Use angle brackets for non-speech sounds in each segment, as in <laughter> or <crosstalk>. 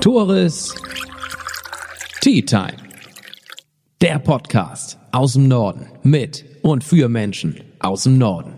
Tores Tea Time. Der Podcast aus dem Norden mit und für Menschen aus dem Norden.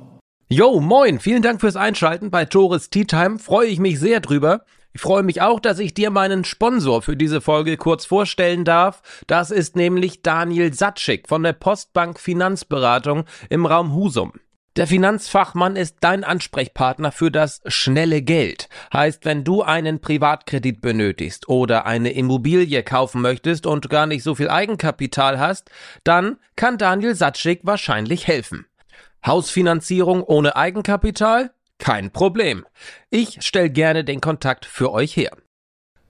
Yo, moin, vielen Dank fürs Einschalten bei Tores Tea Time. Freue ich mich sehr drüber. Ich freue mich auch, dass ich dir meinen Sponsor für diese Folge kurz vorstellen darf. Das ist nämlich Daniel Satschik von der Postbank Finanzberatung im Raum Husum. Der Finanzfachmann ist dein Ansprechpartner für das schnelle Geld. Heißt, wenn du einen Privatkredit benötigst oder eine Immobilie kaufen möchtest und gar nicht so viel Eigenkapital hast, dann kann Daniel Satschik wahrscheinlich helfen. Hausfinanzierung ohne Eigenkapital? Kein Problem. Ich stelle gerne den Kontakt für euch her.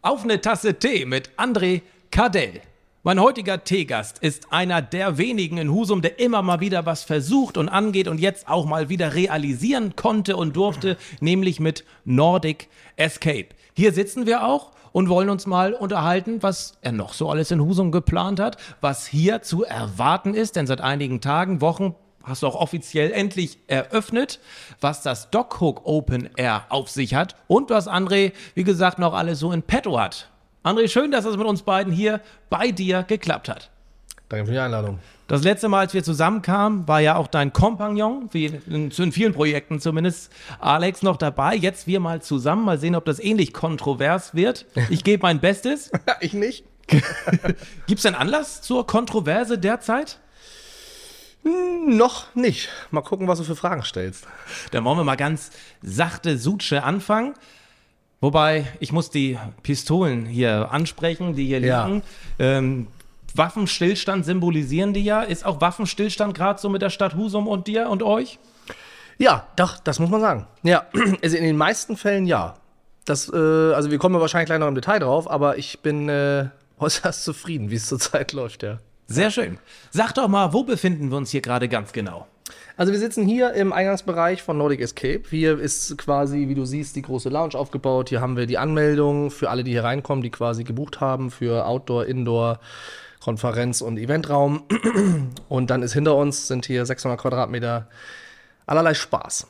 Auf eine Tasse Tee mit André Kadell. Mein heutiger Teegast ist einer der wenigen in Husum, der immer mal wieder was versucht und angeht und jetzt auch mal wieder realisieren konnte und durfte, <clears throat> nämlich mit Nordic Escape. Hier sitzen wir auch und wollen uns mal unterhalten, was er noch so alles in Husum geplant hat, was hier zu erwarten ist, denn seit einigen Tagen, Wochen, hast du auch offiziell endlich eröffnet, was das Dockhook Open Air auf sich hat und was André, wie gesagt, noch alles so in petto hat. André, schön, dass es mit uns beiden hier bei dir geklappt hat. Danke für die Einladung. Das letzte Mal, als wir zusammenkamen, war ja auch dein Kompagnon, wie in, in, vielen Projekten zumindest, Alex noch dabei. Jetzt wir mal zusammen, mal sehen, ob das ähnlich kontrovers wird. Ich gebe mein Bestes. <laughs> ich nicht. <laughs> Gibt es einen Anlass zur Kontroverse derzeit? Hm, noch nicht. Mal gucken, was du für Fragen stellst. Dann wollen wir mal ganz sachte Sutsche anfangen. Wobei, ich muss die Pistolen hier ansprechen, die hier Ja. liegen. Ähm, Waffenstillstand symbolisieren die ja. Ist auch Waffenstillstand gerade so mit der Stadt Husum und dir und euch? Ja, doch, das muss man sagen. Ja, <clears throat> also in den meisten Fällen ja. Das, äh, also wir kommen ja wahrscheinlich gleich noch im Detail drauf, aber ich bin äh, <laughs> äußerst zufrieden, wie es zurzeit <laughs> läuft, ja. Sehr schön. Sag doch mal, wo befinden wir uns hier gerade ganz genau? Also wir sitzen hier im Eingangsbereich von Nordic Escape. Hier ist quasi, wie du siehst, die große Lounge aufgebaut. Hier haben wir die Anmeldung für alle, die hier reinkommen, die quasi gebucht haben für Outdoor, Indoor, Konferenz und Eventraum. <clears throat> Und dann ist hinter uns sind hier 600 Quadratmeter allerlei Spaß.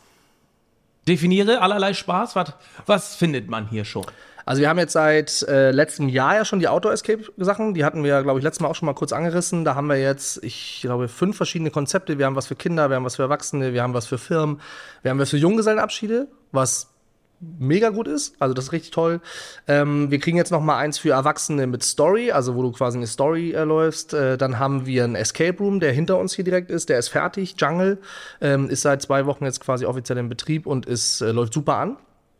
Definiere allerlei Spaß. Was, was findet man hier schon? Also wir haben jetzt seit äh, letztem Jahr ja schon die Outdoor Escape Sachen. Die hatten wir, glaube ich, letztes Mal auch schon mal kurz angerissen. Da haben wir jetzt, ich glaube, fünf verschiedene Konzepte. Wir haben was für Kinder, wir haben was für Erwachsene, wir haben was für Firmen, wir haben was für Junggesellenabschiede, was mega gut ist. Also das ist richtig toll. Ähm, wir kriegen jetzt noch mal eins für Erwachsene mit Story, also wo du quasi eine Story äh, läufst. Äh, dann haben wir einen Escape Room, der hinter uns hier direkt ist. Der ist fertig. Jungle ähm, ist seit zwei Wochen jetzt quasi offiziell in Betrieb und ist, äh, läuft super an.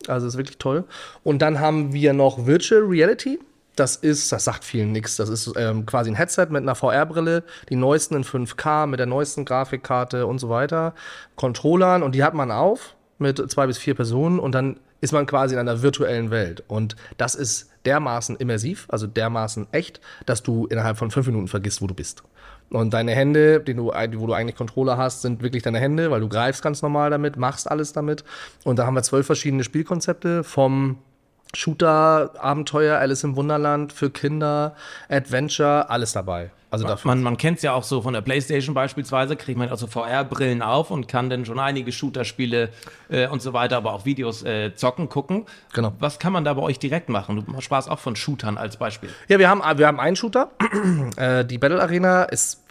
Also ist wirklich toll. Und dann haben wir noch Virtual Reality. Das ist, das sagt vielen nichts. Das ist ähm, quasi ein Headset mit einer VR-Brille, die neuesten in 5K, mit der neuesten Grafikkarte und so weiter, Controllern und die hat man auf mit zwei bis vier Personen und dann ist man quasi in einer virtuellen Welt. Und das ist dermaßen immersiv, also dermaßen echt, dass du innerhalb von fünf Minuten vergisst, wo du bist. Und deine Hände, die du, wo du eigentlich Controller hast, sind wirklich deine Hände, weil du greifst ganz normal damit, machst alles damit. Und da haben wir zwölf verschiedene Spielkonzepte vom Shooter, Abenteuer, Alice im Wunderland, für Kinder, Adventure, alles dabei. Also dafür. Man, man kennt es ja auch so von der Playstation beispielsweise, kriegt man also VR-Brillen auf und kann dann schon einige Shooter-Spiele äh, und so weiter, aber auch Videos äh, zocken, gucken. Genau. Was kann man da bei euch direkt machen? Du sprachst auch von Shootern als Beispiel. Ja, wir haben, wir haben einen Shooter. <clears throat> äh, die Battle Arena ist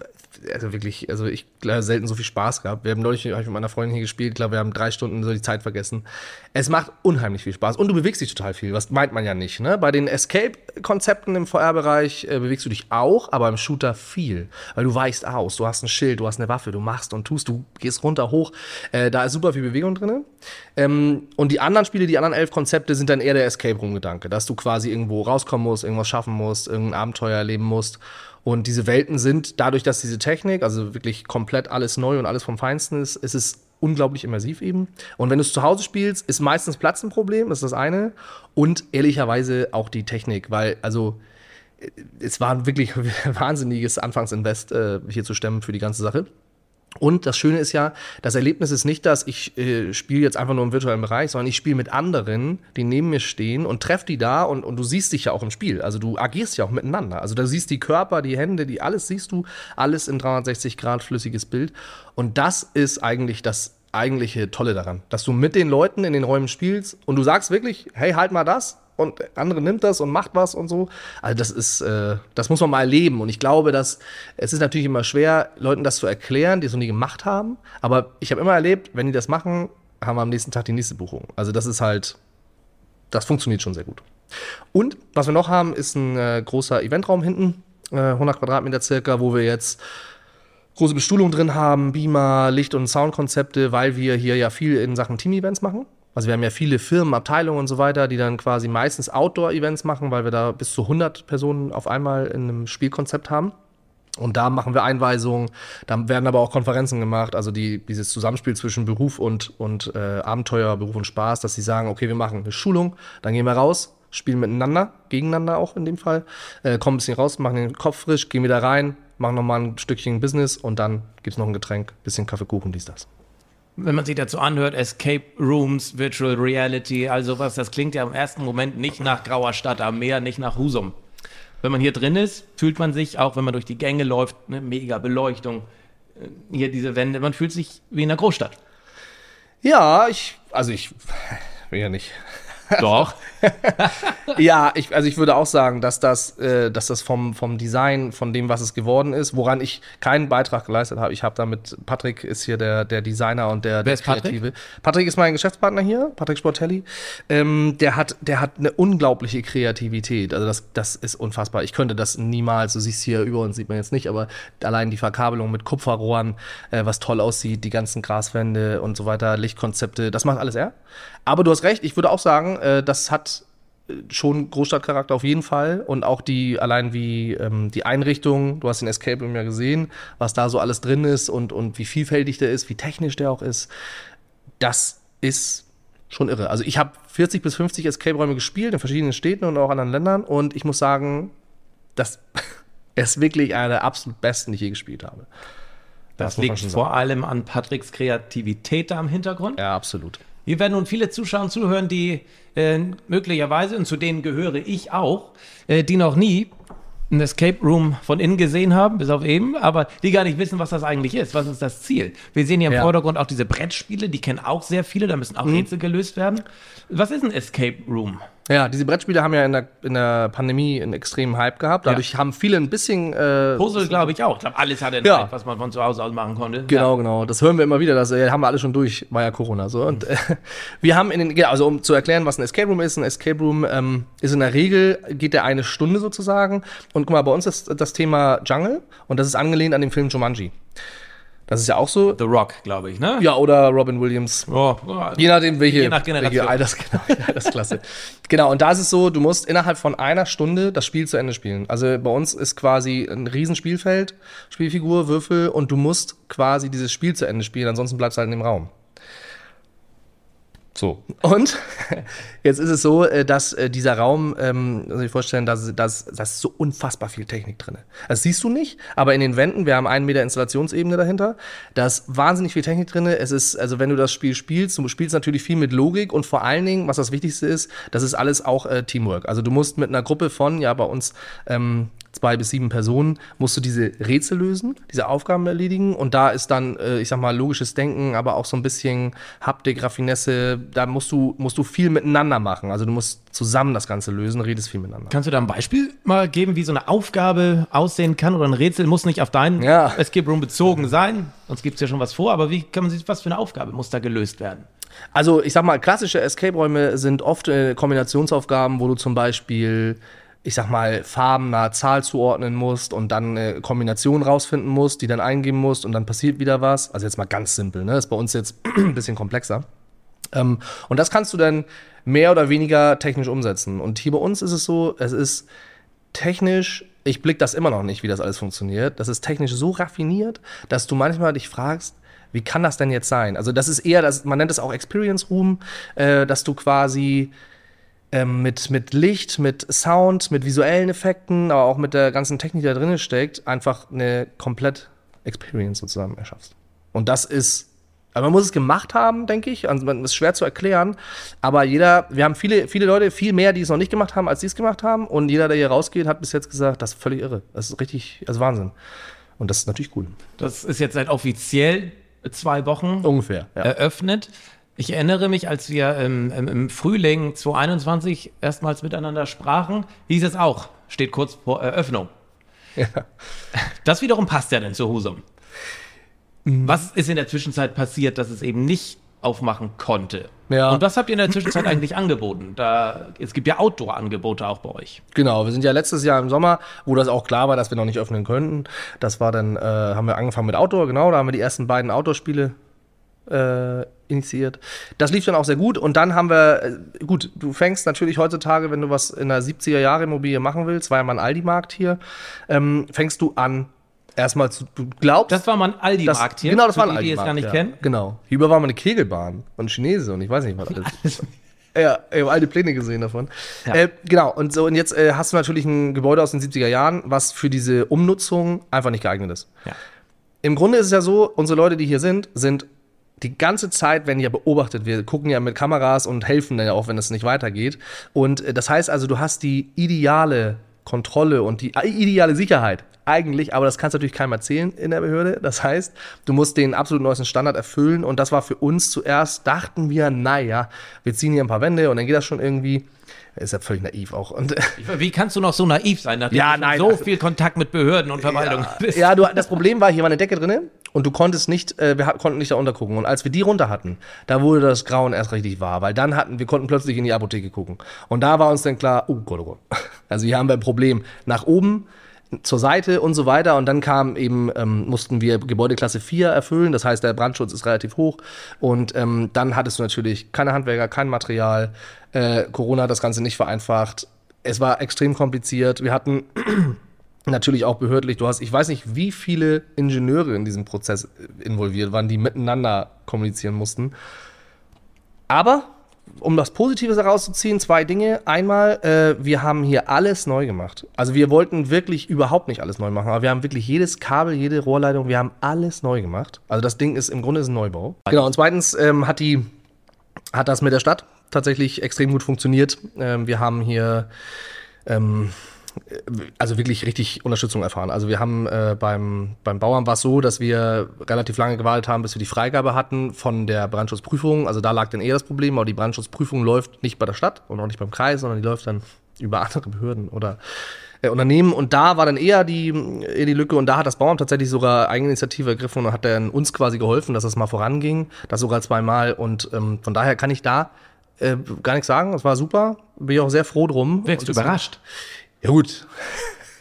also wirklich, also ich glaube, selten so viel Spaß gehabt. Wir haben neulich hab ich mit meiner Freundin hier gespielt. Ich glaube, wir haben drei Stunden so die Zeit vergessen. Es macht unheimlich viel Spaß und du bewegst dich total viel. Was meint man ja nicht. Ne? Bei den Escape-Konzepten im VR-Bereich äh, bewegst du dich auch, aber im Shooter viel, weil du weichst aus. Du hast ein Schild, du hast eine Waffe, du machst und tust, du gehst runter, hoch. Äh, da ist super viel Bewegung drin. Ähm, und die anderen Spiele, die anderen elf Konzepte sind dann eher der Escape-Room-Gedanke, dass du quasi irgendwo rauskommen musst, irgendwas schaffen musst, irgendein Abenteuer erleben musst. Und diese Welten sind, dadurch, dass diese Technik, also wirklich komplett alles neu und alles vom Feinsten ist, ist es unglaublich immersiv eben. Und wenn du es zu Hause spielst, ist meistens Platz ein Problem, das ist das eine. Und ehrlicherweise auch die Technik, weil, also, es war <laughs> ein wirklich wahnsinniges Anfangsinvest äh, hier zu stemmen für die ganze Sache. Und das Schöne ist ja, das Erlebnis ist nicht, dass ich äh, spiele jetzt einfach nur im virtuellen Bereich, sondern ich spiele mit anderen, die neben mir stehen und treffe die da und, und du siehst dich ja auch im Spiel. Also du agierst ja auch miteinander. Also du siehst die Körper, die Hände, die alles siehst du, alles in 360 Grad flüssiges Bild. Und das ist eigentlich das eigentliche Tolle daran, dass du mit den Leuten in den Räumen spielst und du sagst wirklich, hey, halt mal das und der andere nimmt das und macht was und so. Also das ist, äh, das muss man mal erleben. Und ich glaube, dass es ist natürlich immer schwer, Leuten das zu erklären, die es noch nie gemacht haben. Aber ich habe immer erlebt, wenn die das machen, haben wir am nächsten Tag die nächste Buchung. Also das ist halt, das funktioniert schon sehr gut. Und was wir noch haben, ist ein äh, großer Eventraum hinten, äh, 100 Quadratmeter circa, wo wir jetzt große Bestuhlung drin haben, Beamer, Licht- und Soundkonzepte, weil wir hier ja viel in Sachen Team-Events machen. Also wir haben ja viele Firmen, Abteilungen und so weiter, die dann quasi meistens Outdoor-Events machen, weil wir da bis zu 100 Personen auf einmal in einem Spielkonzept haben. Und da machen wir Einweisungen, da werden aber auch Konferenzen gemacht, also die, dieses Zusammenspiel zwischen Beruf und, und äh, Abenteuer, Beruf und Spaß, dass sie sagen, okay, wir machen eine Schulung, dann gehen wir raus, spielen miteinander, gegeneinander auch in dem Fall, äh, kommen ein bisschen raus, machen den Kopf frisch, gehen wieder rein, machen nochmal ein Stückchen Business und dann gibt's noch ein Getränk, bisschen Kaffeekuchen, dies, das. Wenn man sich dazu anhört, Escape Rooms, Virtual Reality, also was, das klingt ja im ersten Moment nicht nach grauer Stadt am Meer, nicht nach Husum. Wenn man hier drin ist, fühlt man sich, auch wenn man durch die Gänge läuft, eine mega Beleuchtung, äh, hier diese Wände, man fühlt sich wie in einer Großstadt. Ja, ich, also ich <laughs> will ja nicht Doch. <laughs> ja, ich, also ich würde auch sagen, dass das, äh, dass das vom, vom Design, von dem, was es geworden ist, woran ich keinen Beitrag geleistet habe. Ich habe damit, Patrick ist hier der, der Designer und der, Wer der ist Patrick? Patrick ist mein Geschäftspartner hier, Patrick Sportelli. Ähm, der, hat, der hat eine unglaubliche Kreativität. Also das, das ist unfassbar. Ich könnte das niemals, du siehst hier über uns, sieht man jetzt nicht, aber allein die Verkabelung mit Kupferrohren, äh, was toll aussieht, die ganzen Graswände und so weiter, Lichtkonzepte, das macht alles er. Aber du hast recht, ich würde auch sagen, äh, das hat schon Großstadtcharakter auf jeden Fall und auch die allein wie ähm, die Einrichtung, du hast den Escape Room ja gesehen, was da so alles drin ist und und wie vielfältig der ist, wie technisch der auch ist. Das ist schon irre. Also ich habe 40 bis 50 Escape Räume gespielt in verschiedenen Städten und auch anderen Ländern und ich muss sagen, das <laughs> ist wirklich einer der absolut besten, die ich je gespielt habe. Das, man liegt vor allem an Patricks Kreativität da im Hintergrund. Ja, absolut. Hier werden nun viele Zuschauer und zuhören, die äh, möglicherweise, und zu denen gehöre ich auch, äh, die noch nie ein Escape Room von innen gesehen haben, bis auf eben, aber die gar nicht wissen, was das eigentlich ist. Was ist das Ziel? Wir sehen hier im Ja. Vordergrund auch diese Brettspiele, die kennen auch sehr viele, da müssen auch Rätsel gelöst werden. Was ist ein Escape Room? Ja, diese Brettspiele haben ja in der, in der Pandemie einen extremen Hype gehabt. Dadurch haben viele ein bisschen äh, Puzzle, glaube ich, auch. Ich glaube, alles hatte einen Ja. Hype, was man von zu Hause aus machen konnte. Genau, genau. Das hören wir immer wieder. Das äh, haben wir alle schon durch. War ja Corona so. Und äh, <laughs> wir haben in den, genau, also um zu erklären, was ein Escape Room ist. Ein Escape Room ähm, ist in der Regel geht der eine Stunde sozusagen. Und guck mal, bei uns ist das Thema Jungle und das ist angelehnt an den Film Jumanji. Das ist ja auch so. The Rock, glaube ich, ne? Ja, oder Robin Williams. Oh, oh, Je nachdem, welche, Je nach Generation. welche Alters, genau, <laughs> Altersklasse. genau, und da ist es so, du musst innerhalb von einer Stunde das Spiel zu Ende spielen. Also bei uns ist quasi ein Riesenspielfeld, Spielfigur, Würfel und du musst quasi dieses Spiel zu Ende spielen, ansonsten bleibst du halt in dem Raum. So. Und jetzt ist es so, äh, dass äh, dieser Raum, ähm, muss ich vorstellen, dass, dass ist so unfassbar viel Technik drin. Das siehst du nicht, aber in den Wänden, wir haben einen Meter Installationsebene dahinter, da ist wahnsinnig viel Technik drin. Es ist, also wenn du das Spiel spielst, du spielst natürlich viel mit Logik und vor allen Dingen, was das Wichtigste ist, das ist alles auch äh, Teamwork. Also du musst mit einer Gruppe von, ja, bei uns ähm, zwei bis sieben Personen, musst du diese Rätsel lösen, diese Aufgaben erledigen. Und da ist dann, äh, ich sag mal, logisches Denken, aber auch so ein bisschen Haptik, Raffinesse. Da musst du, musst du viel miteinander machen. Also du musst zusammen das Ganze lösen, redest viel miteinander. Kannst du da ein Beispiel mal geben, wie so eine Aufgabe aussehen kann oder ein Rätsel muss nicht auf deinen Ja. Escape Room bezogen sein, sonst gibt es ja schon was vor, aber wie kann man sich, was für eine Aufgabe muss da gelöst werden? Also ich sag mal, klassische Escape-Räume sind oft äh, Kombinationsaufgaben, wo du zum Beispiel, ich sag mal, Farben einer Zahl zuordnen musst und dann eine Kombination rausfinden musst, die dann eingeben musst und dann passiert wieder was. Also jetzt mal ganz simpel, ne? Ist bei uns jetzt <clears throat> ein bisschen komplexer. Ähm, und das kannst du dann mehr oder weniger technisch umsetzen. Und hier bei uns ist es so, es ist technisch, ich blick das immer noch nicht, wie das alles funktioniert. Das ist technisch so raffiniert, dass du manchmal dich fragst, wie kann das denn jetzt sein? Also das ist eher, das, man nennt es auch Experience Room, äh, dass du quasi ähm, mit, mit Licht, mit Sound, mit visuellen Effekten, aber auch mit der ganzen Technik, die da drin steckt, einfach eine komplett Experience sozusagen erschaffst. Und das ist, aber man muss es gemacht haben, denke ich. Also man ist schwer zu erklären. Aber jeder, wir haben viele, viele Leute, viel mehr, die es noch nicht gemacht haben, als die es gemacht haben. Und jeder, der hier rausgeht, hat bis jetzt gesagt, das ist völlig irre. Das ist richtig, das ist Wahnsinn. Und das ist natürlich cool. Das ist jetzt seit offiziell zwei Wochen Ungefähr, ja. eröffnet. Ich erinnere mich, als wir ähm, im, im Frühling 2021 erstmals miteinander sprachen, hieß es auch, steht kurz vor Eröffnung. Ja. Das wiederum passt ja dann zu Husum. Was ist in der Zwischenzeit passiert, dass es eben nicht aufmachen konnte? Ja. Und was habt ihr in der Zwischenzeit eigentlich angeboten? Da, es gibt ja Outdoor-Angebote auch bei euch. Genau, wir sind ja letztes Jahr im Sommer, wo das auch klar war, dass wir noch nicht öffnen könnten. Das war dann, äh, haben wir angefangen mit Outdoor, genau, da haben wir die ersten beiden Outdoor-Spiele äh, initiiert. Das lief dann auch sehr gut und dann haben wir, äh, gut, du fängst natürlich heutzutage, wenn du was in der 70er Jahre Immobilie machen willst, war ja mal ein Aldi-Markt hier, ähm, fängst du an, erstmal zu, du glaubst, Das war mal ein Aldi-Markt hier. genau, das war ein die, die es gar nicht ja. kennen. Genau. Hierüber war mal eine Kegelbahn und Chinese und ich weiß nicht was alles. <laughs> Ja, ich habe alte Pläne gesehen davon. Ja. Äh, genau, und so, und jetzt äh, hast du natürlich ein Gebäude aus den 70er Jahren, was für diese Umnutzung einfach nicht geeignet ist. Ja. Im Grunde ist es ja so, unsere Leute, die hier sind, sind die ganze Zeit werden ja beobachtet. Wir gucken ja mit Kameras und helfen dann ja auch, wenn es nicht weitergeht. Und äh, das heißt also, du hast die ideale Kontrolle und die äh, ideale Sicherheit eigentlich, aber das kannst du natürlich keinem erzählen in der Behörde. Das heißt, du musst den absolut neuesten Standard erfüllen und das war für uns zuerst, dachten wir, naja, wir ziehen hier ein paar Wände und dann geht das schon irgendwie. Ist ja völlig naiv auch. Und Wie kannst du noch so naiv sein, nachdem Ja, du nein, so also- viel Kontakt mit Behörden und Verwaltung bist? Ja, du, das Problem war, hier war eine Decke drinne und du konntest nicht, äh, wir konnten nicht da untergucken. Und als wir die runter hatten, da wurde das Grauen erst richtig wahr, weil dann hatten, wir konnten plötzlich in die Apotheke gucken. Und da war uns dann klar, oh Gott, oh Gott. <laughs> Also hier haben wir ein Problem. Nach oben, zur Seite und so weiter. Und dann kam eben, ähm, mussten wir Gebäudeklasse 4 erfüllen. Das heißt, der Brandschutz ist relativ hoch. Und ähm, dann hattest du natürlich keine Handwerker, kein Material. Äh, Corona hat das Ganze nicht vereinfacht. Es war extrem kompliziert. Wir hatten <clears throat> natürlich auch behördlich, du hast, ich weiß nicht, wie viele Ingenieure in diesem Prozess involviert waren, die miteinander kommunizieren mussten. Aber, um das Positive herauszuziehen, zwei Dinge. Einmal, äh, wir haben hier alles neu gemacht. Also wir wollten wirklich überhaupt nicht alles neu machen, aber wir haben wirklich jedes Kabel, jede Rohrleitung, wir haben alles neu gemacht. Also das Ding ist im Grunde ist ein Neubau. Genau, und zweitens ähm, hat die, hat das mit der Stadt tatsächlich extrem gut funktioniert. Ähm, wir haben hier ähm, also wirklich richtig Unterstützung erfahren. Also wir haben äh, beim, beim Bauern war es so, dass wir relativ lange gewartet haben, bis wir die Freigabe hatten von der Brandschutzprüfung. Also da lag dann eher das Problem, aber die Brandschutzprüfung läuft nicht bei der Stadt und auch nicht beim Kreis, sondern die läuft dann über andere Behörden oder äh, Unternehmen. Und da war dann eher die, eher die Lücke und da hat das Bauamt tatsächlich sogar Eigeninitiative ergriffen und hat dann uns quasi geholfen, dass das mal voranging. Das sogar zweimal. Und ähm, von daher kann ich da äh, gar nichts sagen. Es war super. Bin ich auch sehr froh drum. Wirkst du überrascht? Ja, gut.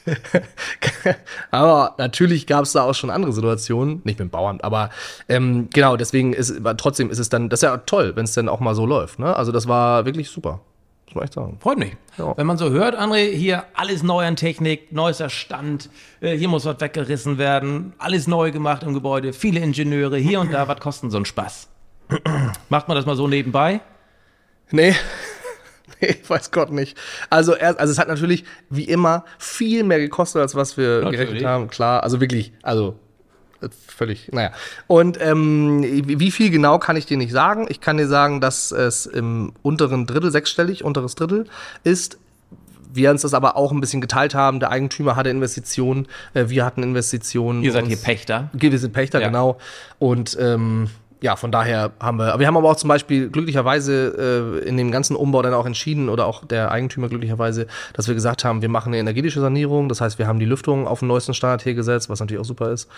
<laughs> aber natürlich gab es da auch schon andere Situationen, nicht mit dem Bauamt, aber ähm, genau, deswegen ist trotzdem ist es dann, das ist ja toll, wenn es dann auch mal so läuft. Ne? Also das war wirklich super, muss man echt sagen. Freut mich. Ja. Wenn man so hört, André, hier alles neu an Technik, neuester Stand, äh, hier muss was weggerissen werden, alles neu gemacht im Gebäude, viele Ingenieure, hier und da, was kostet so ein Spaß? <clears throat> Macht man das mal so nebenbei? Nee. <laughs> Nee, weiß Gott nicht. Also, er, also es hat natürlich wie immer viel mehr gekostet, als was wir Natürlich. gerechnet haben. Klar, also wirklich, also äh, völlig, naja. Und ähm, wie viel genau kann ich dir nicht sagen. Ich kann dir sagen, dass es im unteren Drittel, sechsstellig, unteres Drittel ist. Wir uns das aber auch ein bisschen geteilt haben. Der Eigentümer hatte Investitionen, äh, wir hatten Investitionen. Ihr seid hier Pächter. wir sind Pächter, Ja. genau. Und ähm, ja, von daher haben wir, aber wir haben aber auch zum Beispiel glücklicherweise äh, in dem ganzen Umbau dann auch entschieden oder auch der Eigentümer glücklicherweise, dass wir gesagt haben, wir machen eine energetische Sanierung. Das heißt, wir haben die Lüftung auf den neuesten Standard hier gesetzt, was natürlich auch super ist.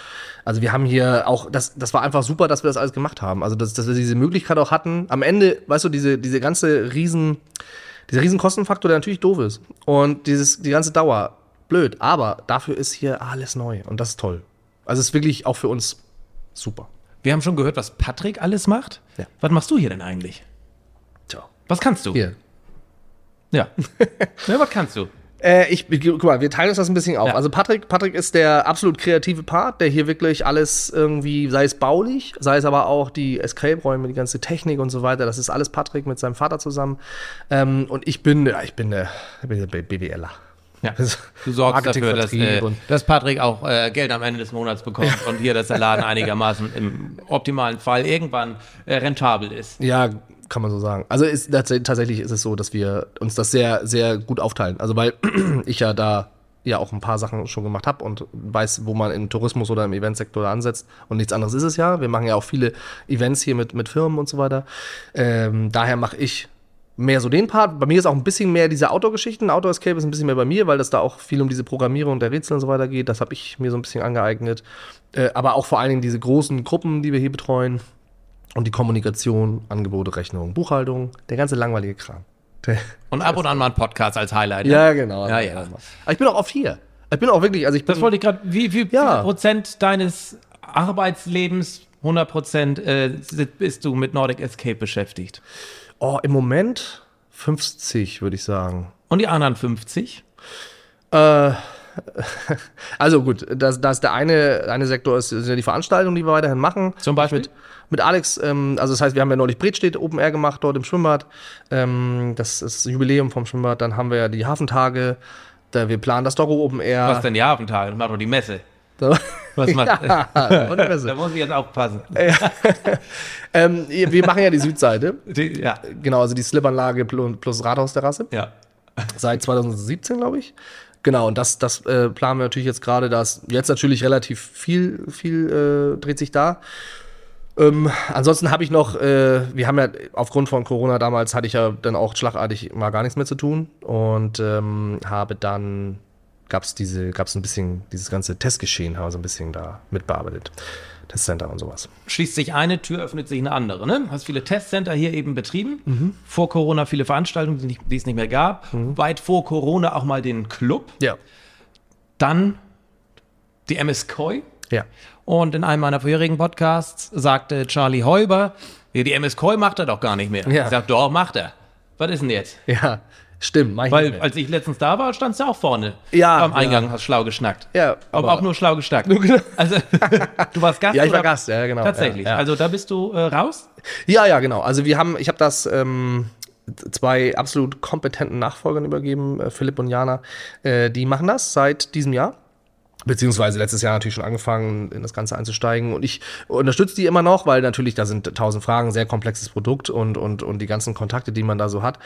Also wir haben hier auch, das, das war einfach super, dass wir das alles gemacht haben. Also dass, dass wir diese Möglichkeit auch hatten. Am Ende, weißt du, diese, diese ganze riesen, dieser riesen Kostenfaktor, der natürlich doof ist. Und dieses, die ganze Dauer, blöd. Aber dafür ist hier alles neu und das ist toll. Also es ist wirklich auch für uns super. Wir haben schon gehört, was Patrick alles macht. Ja. Was machst du hier denn eigentlich? Tja. Was kannst du? Hier. Ja. <laughs> ja, was kannst du? Äh, ich, guck mal, wir teilen uns das ein bisschen auf. Ja. Also Patrick, Patrick ist der absolut kreative Part, der hier wirklich alles irgendwie, sei es baulich, sei es aber auch die Escape-Räume, die ganze Technik und so weiter, das ist alles Patrick mit seinem Vater zusammen. Ähm, und ich bin, ja, ich bin der, ich bin BWLer. Ja. Das- Du sorgst dafür, dass, äh, dass Patrick auch äh, Geld am Ende des Monats bekommt und hier, dass der Laden einigermaßen im optimalen Fall irgendwann äh, rentabel ist. Ja, kann man so sagen. Also ist, tats- tatsächlich ist es so, dass wir uns das sehr, sehr gut aufteilen. Also weil <clears throat> ich ja da ja auch ein paar Sachen schon gemacht habe und weiß, wo man im Tourismus oder im Eventsektor ansetzt. Und nichts anderes ist es ja. Wir machen ja auch viele Events hier mit, mit Firmen und so weiter. Ähm, daher mache ich mehr so den Part. Bei mir ist auch ein bisschen mehr diese Outdoor-Geschichten. Outdoor Escape ist ein bisschen mehr bei mir, weil das da auch viel um diese Programmierung der Rätsel und so weiter geht. Das habe ich mir so ein bisschen angeeignet. Äh, aber auch vor allen Dingen diese großen Gruppen, die wir hier betreuen. Und die Kommunikation, Angebote, Rechnung, Buchhaltung, der ganze langweilige Kram. Und ab und an mal ein Podcast als Highlight. ne? Ja, genau. Ja, ja. Aber ich bin auch oft hier. Ich bin auch wirklich, also ich bin, Das wollte ich gerade, wie viel Ja. Prozent deines Arbeitslebens, 100 Prozent, äh, bist du mit Nordic Escape beschäftigt? Oh, im Moment 50, würde ich sagen. Und die anderen 50? Äh, <laughs> also gut, das, das der eine, eine Sektor ist, sind ja die Veranstaltungen, die wir weiterhin machen. Zum Beispiel? Mit, mit Alex, ähm, also das heißt, wir haben ja neulich Bredstedt Open Air gemacht, dort im Schwimmbad. Ähm, das ist das Jubiläum vom Schwimmbad. Dann haben wir ja die Hafentage. Da wir planen das Doro Open Air. Was denn die Hafentage? Das macht doch die Messe. So. Was macht <laughs> ja. <laughs> Da muss ich jetzt aufpassen. <laughs> ähm, wir machen ja die Südseite. Die, ja, Genau, also die Slipanlage plus, Rathausterrasse. ja. Seit 2017, glaube ich. Genau, und das, das äh, planen wir natürlich jetzt gerade, dass jetzt natürlich relativ viel, viel äh, dreht sich da. Ähm, ansonsten habe ich noch, äh, wir haben ja aufgrund von Corona damals hatte ich ja dann auch schlagartig mal gar nichts mehr zu tun und ähm, habe dann gab es diese, gab es ein bisschen dieses ganze Testgeschehen, haben wir so ein bisschen da mitbearbeitet, Testcenter und sowas. Schließt sich eine Tür, öffnet sich eine andere. Ne? Hast viele Testcenter hier eben betrieben. Mhm. Vor Corona viele Veranstaltungen, die, nicht, die es nicht mehr gab. Weit vor Corona auch mal den Club. Ja, Dann die MS Koi. ja, Und in einem meiner vorherigen Podcasts sagte Charlie Heuber, die MS Koi macht er doch gar nicht mehr. Ja. Ich sag, doch, macht er. Was ist denn jetzt? ja, stimmt. mach ich nicht Weil mehr. als ich letztens da war, standst du auch vorne Ja, am Eingang, ja. hast schlau geschnackt. Ja, aber aber- auch nur schlau geschnackt. Also <laughs> du warst Gast? Ja, ich war oder? Gast, ja, genau. Tatsächlich. Ja, ja. Also da bist du äh, raus? Ja, ja, genau. Also wir haben, ich habe das ähm, zwei absolut kompetenten Nachfolgern übergeben, äh, Philipp und Jana. Äh, die machen das seit diesem Jahr. Beziehungsweise letztes Jahr natürlich schon angefangen, in das Ganze einzusteigen. Und ich unterstütze die immer noch, weil natürlich da sind tausend Fragen, sehr komplexes Produkt und, und, und die ganzen Kontakte, die man da so hat.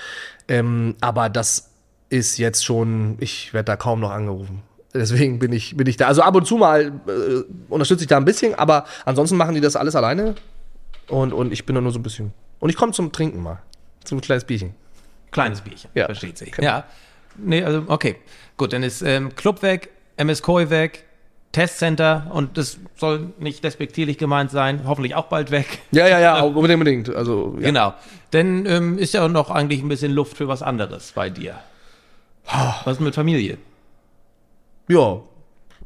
Ähm, aber das ist jetzt schon, ich werde da kaum noch angerufen. Deswegen bin ich, bin ich da. Also ab und zu mal äh, unterstütze ich da ein bisschen, aber ansonsten machen die das alles alleine. Und, und ich bin da nur so ein bisschen. Und ich komme zum Trinken mal. Zum kleines Bierchen. Kleines Bierchen, Ja. versteht sich. Genau. Ja. Nee, also okay. Gut, dann ist ähm, Club weg, MS Koi weg, Testcenter und das soll nicht despektierlich gemeint sein, hoffentlich auch bald weg. Ja, ja, ja, <laughs> auch unbedingt, unbedingt. Also, ja. Genau. Denn ähm, ist ja noch eigentlich ein bisschen Luft für was anderes bei dir. <sighs> Was mit Familie? ja.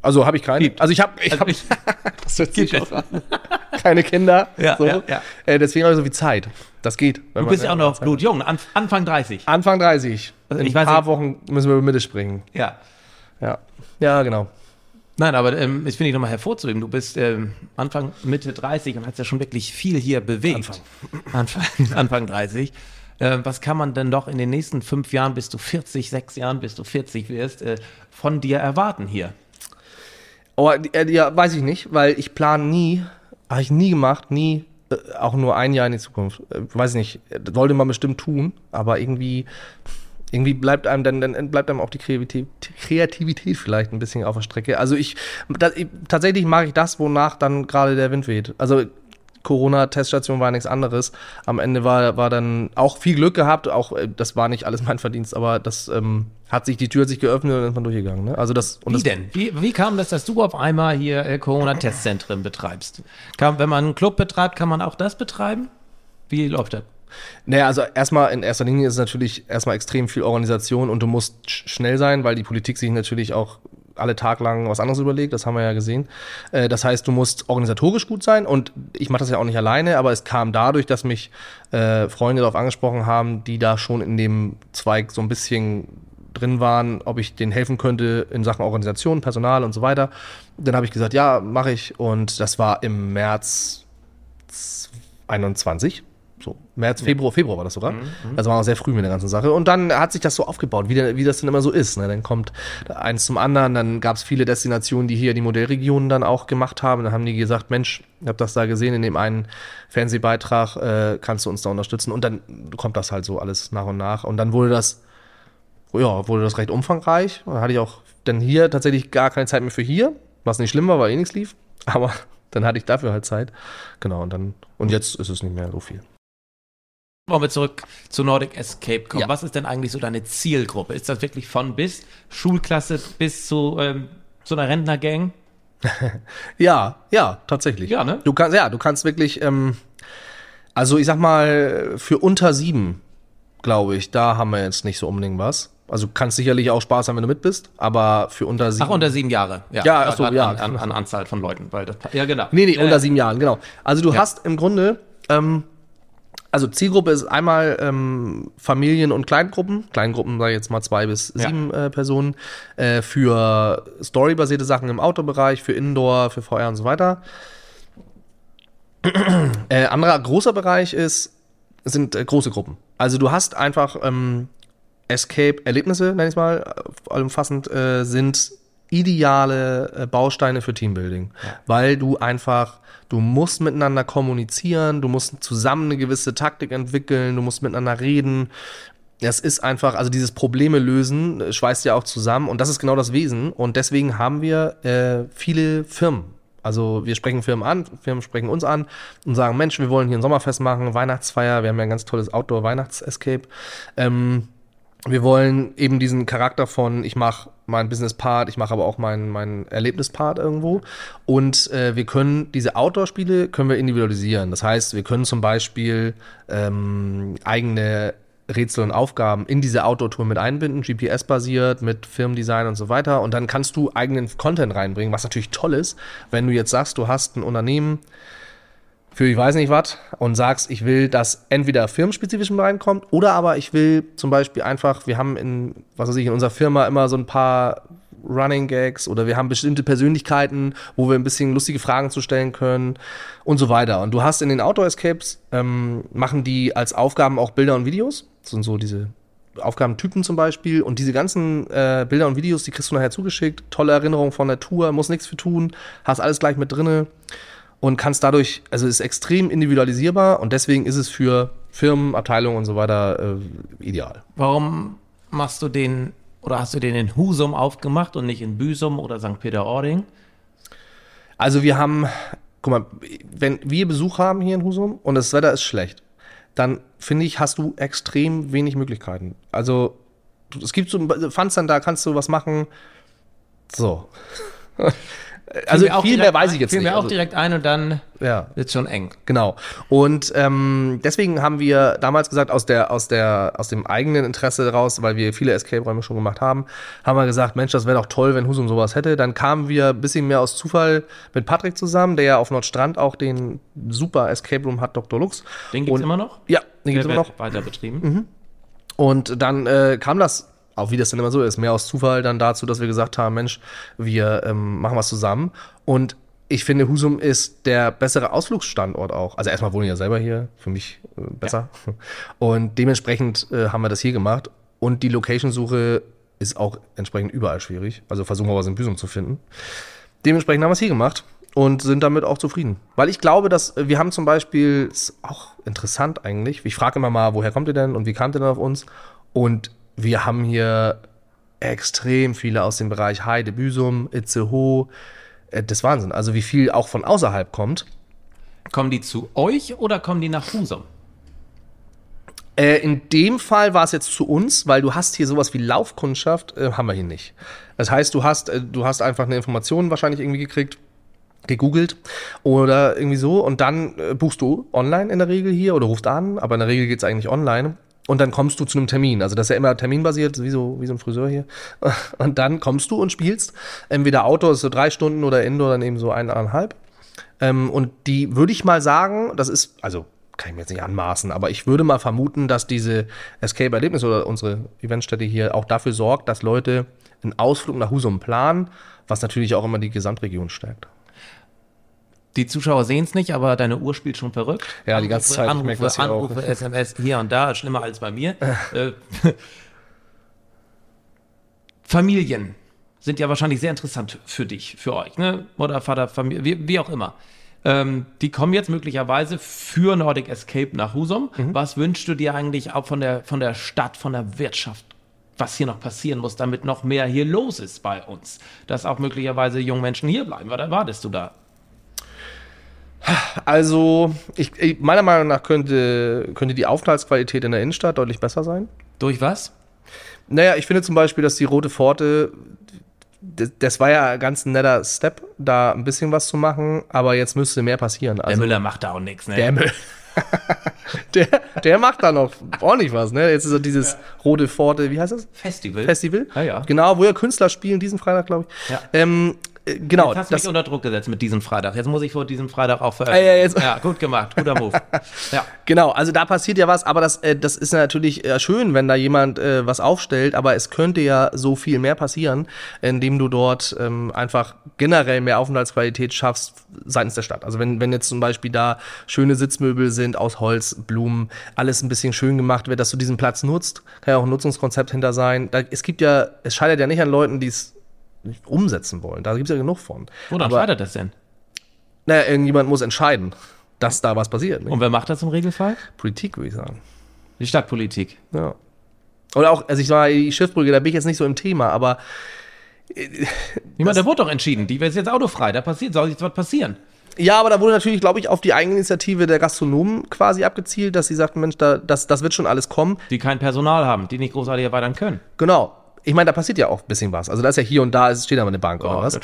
Also habe ich keine. Gibt. Also ich habe ich Also hab, ich- <laughs> <laughs> das hört sich auch keine Kinder. Ja, so. ja, ja. Äh, deswegen habe ich so viel Zeit. Das geht. Du bist ja auch noch blutjung, an, Anfang 30. Anfang 30. Also In ein paar Wochen müssen wir über Mitte springen. Ja. Ja. Ja, genau. Nein, aber ähm, ich finde ich nochmal hervorzuheben. Du bist ähm, Anfang, Mitte 30 und hast ja schon wirklich viel hier bewegt. Anfang, Anfang <laughs> 30. Äh, was kann man denn doch in den nächsten fünf Jahren, bis du 40, sechs Jahren, bis du 40 wirst, äh, von dir erwarten hier? Aber äh, ja, weiß ich nicht, weil ich plane nie, habe ich nie gemacht, nie, äh, auch nur ein Jahr in die Zukunft. Weiß nicht, äh, sollte man bestimmt tun, aber irgendwie, irgendwie bleibt einem dann, dann bleibt einem auch die Kreativität, Kreativität vielleicht ein bisschen auf der Strecke. Also ich, da, ich tatsächlich mag ich das, wonach dann gerade der Wind weht. Also Corona-Teststation war nichts anderes. Am Ende war, war dann auch viel Glück gehabt. Auch äh, das war nicht alles mein Verdienst, aber das ähm, hat sich die Tür hat sich geöffnet und dann ist man durchgegangen. Ne? Also das Wie das, denn? Wie, wie kam das, dass du auf einmal hier äh, Corona-Testzentren betreibst? Kann, wenn man einen Club betreibt, kann man auch das betreiben? Wie läuft das? Naja, also erstmal in erster Linie ist es natürlich erstmal extrem viel Organisation und du musst sch schnell sein, weil die Politik sich natürlich auch alle Tag lang was anderes überlegt, das haben wir ja gesehen. Äh, das heißt, du musst organisatorisch gut sein und ich mache das ja auch nicht alleine, aber es kam dadurch, dass mich äh, Freunde darauf angesprochen haben, die da schon in dem Zweig so ein bisschen drin waren, ob ich denen helfen könnte in Sachen Organisation, Personal und so weiter. Dann habe ich gesagt, ja, mache ich und das war im März 21. So, März, Februar, Februar war das sogar. Also war auch sehr früh mit der ganzen Sache. Und dann hat sich das so aufgebaut, wie, der, wie das denn immer so ist. Ne? Dann kommt eins zum anderen, dann gab es viele Destinationen, die hier die Modellregionen dann auch gemacht haben. Dann haben die gesagt, Mensch, ich habe das da gesehen in dem einen Fernsehbeitrag, äh, kannst du uns da unterstützen? Und dann kommt das halt so alles nach und nach. Und dann wurde das, ja, wurde das recht umfangreich. Da hatte ich auch denn hier tatsächlich gar keine Zeit mehr für hier, was nicht schlimm war, weil eh nichts lief. Aber <laughs> dann hatte ich dafür halt Zeit. Genau, und dann, und jetzt ist es nicht mehr so viel. Wollen wir zurück zu Nordic Escape kommen. Ja. Was ist denn eigentlich so deine Zielgruppe? Ist das wirklich von bis Schulklasse bis zu ähm, so einer Rentnergang? <laughs> Ja, ja, tatsächlich. Ja, ne? Du kannst, ja, du kannst wirklich, ähm, also ich sag mal, für unter sieben, glaube ich, da haben wir jetzt nicht so unbedingt was. Also kannst sicherlich auch Spaß haben, wenn du mit bist, aber für unter sieben. Ach, unter sieben Jahre. Ja, War ach so, grad ja. An, an, an Anzahl von Leuten. Weil das, ja, genau. Nee, nee, Ja, unter ja. sieben Jahren, genau. Also du Ja. hast im Grunde, ähm, also Zielgruppe ist einmal ähm, Familien- und Kleingruppen. Kleingruppen, sage ich jetzt mal zwei bis Ja. sieben äh, Personen. Äh, für storybasierte Sachen im Outdoor-Bereich, für Indoor, für VR und so weiter. <clears throat> äh, anderer großer Bereich ist, sind äh, große Gruppen. Also du hast einfach ähm, Escape-Erlebnisse, nenne ich es mal, äh, allumfassend, äh, sind ideale äh, Bausteine für Teambuilding. Weil du einfach, du musst miteinander kommunizieren, du musst zusammen eine gewisse Taktik entwickeln, du musst miteinander reden. Das ist einfach, also dieses Probleme lösen äh, schweißt ja auch zusammen und das ist genau das Wesen. Und deswegen haben wir äh, viele Firmen. Also wir sprechen Firmen an, Firmen sprechen uns an und sagen, Mensch, wir wollen hier ein Sommerfest machen, Weihnachtsfeier, wir haben ja ein ganz tolles Outdoor-Weihnachts-Escape. Ähm, wir wollen eben diesen Charakter von, ich mache meinen Business-Part, ich mache aber auch meinen mein Erlebnis-Part irgendwo. Und äh, wir können diese Outdoor-Spiele können wir individualisieren. Das heißt, wir können zum Beispiel ähm, eigene Rätsel und Aufgaben in diese Outdoor-Tour mit einbinden, GPS-basiert, mit Firmendesign und so weiter. Und dann kannst du eigenen Content reinbringen, was natürlich toll ist, wenn du jetzt sagst, du hast ein Unternehmen, für ich weiß nicht was und sagst, ich will, dass entweder firmenspezifisch reinkommt oder aber ich will zum Beispiel einfach, wir haben in, was weiß ich, in unserer Firma immer so ein paar Running Gags oder wir haben bestimmte Persönlichkeiten, wo wir ein bisschen lustige Fragen zu stellen können und so weiter. Und du hast in den Outdoor Escapes, ähm, machen die als Aufgaben auch Bilder und Videos. Das sind so diese Aufgabentypen zum Beispiel. Und diese ganzen äh, Bilder und Videos, die kriegst du nachher zugeschickt. Tolle Erinnerung von der Tour, muss nichts für tun, hast alles gleich mit drinne und kannst dadurch, also ist extrem individualisierbar und deswegen ist es für Firmen, Abteilungen und so weiter äh, ideal. Warum machst du den oder hast du den in Husum aufgemacht und nicht in Büsum oder St. Peter-Ording? Also wir haben, guck mal, wenn wir Besuch haben hier in Husum und das Wetter ist schlecht, dann finde ich, hast du extrem wenig Möglichkeiten. Also es gibt so Funstern, da kannst du was machen. So. <laughs> also Fiel viel mehr weiß ich jetzt fiel nicht. mir auch direkt ein und dann ja. wird schon eng. Genau. Und ähm, deswegen haben wir damals gesagt, aus, der, aus, der, aus dem eigenen Interesse daraus, weil wir viele Escape-Räume schon gemacht haben, haben wir gesagt, Mensch, das wäre doch toll, wenn Husum sowas hätte. Dann kamen wir ein bisschen mehr aus Zufall mit Patrick zusammen, der ja auf Nordstrand auch den super Escape Room hat, Dr. Lux. Den gibt's Und- immer noch? Ja, den gibt's Der immer noch. weiter betrieben. Und dann äh, kam das, auch wie das dann immer so ist, mehr aus Zufall dann dazu, dass wir gesagt haben, Mensch, wir ähm, machen was zusammen. Und ich finde, Husum ist der bessere Ausflugsstandort auch. Also erstmal wohne ich ja selber hier, für mich äh, besser. <laughs> Und dementsprechend äh, haben wir das hier gemacht. Und die Location-Suche ist auch entsprechend überall schwierig. Also versuchen wir was in Büsum zu finden. Dementsprechend haben wir es hier gemacht und sind damit auch zufrieden. Weil ich glaube, dass äh, wir haben zum Beispiel, ist auch interessant eigentlich, ich frage immer mal, woher kommt ihr denn und wie kamt ihr denn auf uns? Und wir haben hier extrem viele aus dem Bereich Heide, Büsum, Itzehoe. Äh, Das ist Wahnsinn. Also wie viel auch von außerhalb kommt. Kommen die zu euch oder kommen die nach Husum? Äh, in dem Fall war es jetzt zu uns, weil du hast hier sowas wie Laufkundschaft, äh, haben wir hier nicht. Das heißt, du hast, äh, du hast einfach eine Information wahrscheinlich irgendwie gekriegt, gegoogelt oder irgendwie so und dann äh, buchst du online in der Regel hier oder rufst an, aber in der Regel geht's eigentlich online. Und dann kommst du zu einem Termin. Also das ist ja immer terminbasiert, wie so, wie so ein Friseur hier. <laughs> Und dann kommst du und spielst. Entweder Outdoor ist so drei Stunden oder Indoor dann eben so eineinhalb. Ähm, und die würde ich mal sagen, das ist, also kann ich mir jetzt nicht anmaßen, aber ich würde mal vermuten, dass diese Escape-Erlebnisse oder unsere Eventstätte hier auch dafür sorgt, dass Leute einen Ausflug nach Husum planen, was natürlich auch immer die Gesamtregion stärkt. Die Zuschauer sehen es nicht, aber deine Uhr spielt schon verrückt. Ja, die ganze Zeit. Ich Anrufe, merke auch. Anrufe, SMS hier und da, schlimmer als bei mir. <laughs> äh, Familien sind ja wahrscheinlich sehr interessant für dich, für euch, ne? Mutter, Vater, Familie, wie, wie auch immer. Ähm, die kommen jetzt möglicherweise für Nordic Escape nach Husum. Mhm. Was wünschst du dir eigentlich auch von der, von der Stadt, von der Wirtschaft was hier noch passieren muss, damit noch mehr hier los ist bei uns. Dass auch möglicherweise junge Menschen hier bleiben. Was erwartest du da? Also, ich, meiner Meinung nach könnte, könnte die Aufenthaltsqualität in der Innenstadt deutlich besser sein. Durch was? Naja, ich finde zum Beispiel, dass die Rote Pforte, das, das war ja ganz ein netter Step, da ein bisschen was zu machen, aber jetzt müsste mehr passieren. Der Also, Müller macht da auch nichts, ne? der Müll. <laughs> der, der macht da noch ordentlich was, ne? Jetzt ist so dieses Rote Pforte, wie heißt das? Festival. Festival? Ja, ja. Genau, wo ja Künstler spielen, diesen Freitag, glaube ich. Ja. Ähm, äh, genau, Jetzt hast du das, mich unter Druck gesetzt mit diesem Freitag. Jetzt muss ich vor diesem Freitag auch Ah, veröffentlichen. ja, ja, gut gemacht. Guter Move. <laughs> Ja. Genau, also da passiert ja was, aber das, äh, das ist natürlich äh, schön, wenn da jemand äh, was aufstellt, aber es könnte ja so viel mehr passieren, indem du dort ähm, einfach generell mehr Aufenthaltsqualität schaffst seitens der Stadt. Also wenn, wenn jetzt zum Beispiel da schöne Sitzmöbel sind aus Holz, Blumen, alles ein bisschen schön gemacht wird, dass du diesen Platz nutzt, kann ja auch ein Nutzungskonzept hinter sein. Da, es gibt ja, es scheitert ja nicht an Leuten, die es nicht umsetzen wollen. Da gibt es ja genug von. Woran aber, scheitert das denn? naja, irgendjemand muss entscheiden, dass da was passiert. Ne? Und wer macht das im Regelfall? Politik, würde ich sagen. Die Stadtpolitik. Ja. Oder auch, also ich war die Schiffbrücke, da bin ich jetzt nicht so im Thema, aber Niemand, da wurde doch entschieden. Die ist jetzt autofrei. Da passiert, soll jetzt was passieren. ja, aber da wurde natürlich, glaube ich, auf die Eigeninitiative der Gastronomen quasi abgezielt, dass sie sagten, Mensch, da, das, das wird schon alles kommen. Die kein Personal haben, die nicht großartig erweitern können. Genau. Ich meine, da passiert ja auch ein bisschen was. Also da ist ja hier und da, es steht aber eine Bank oder was.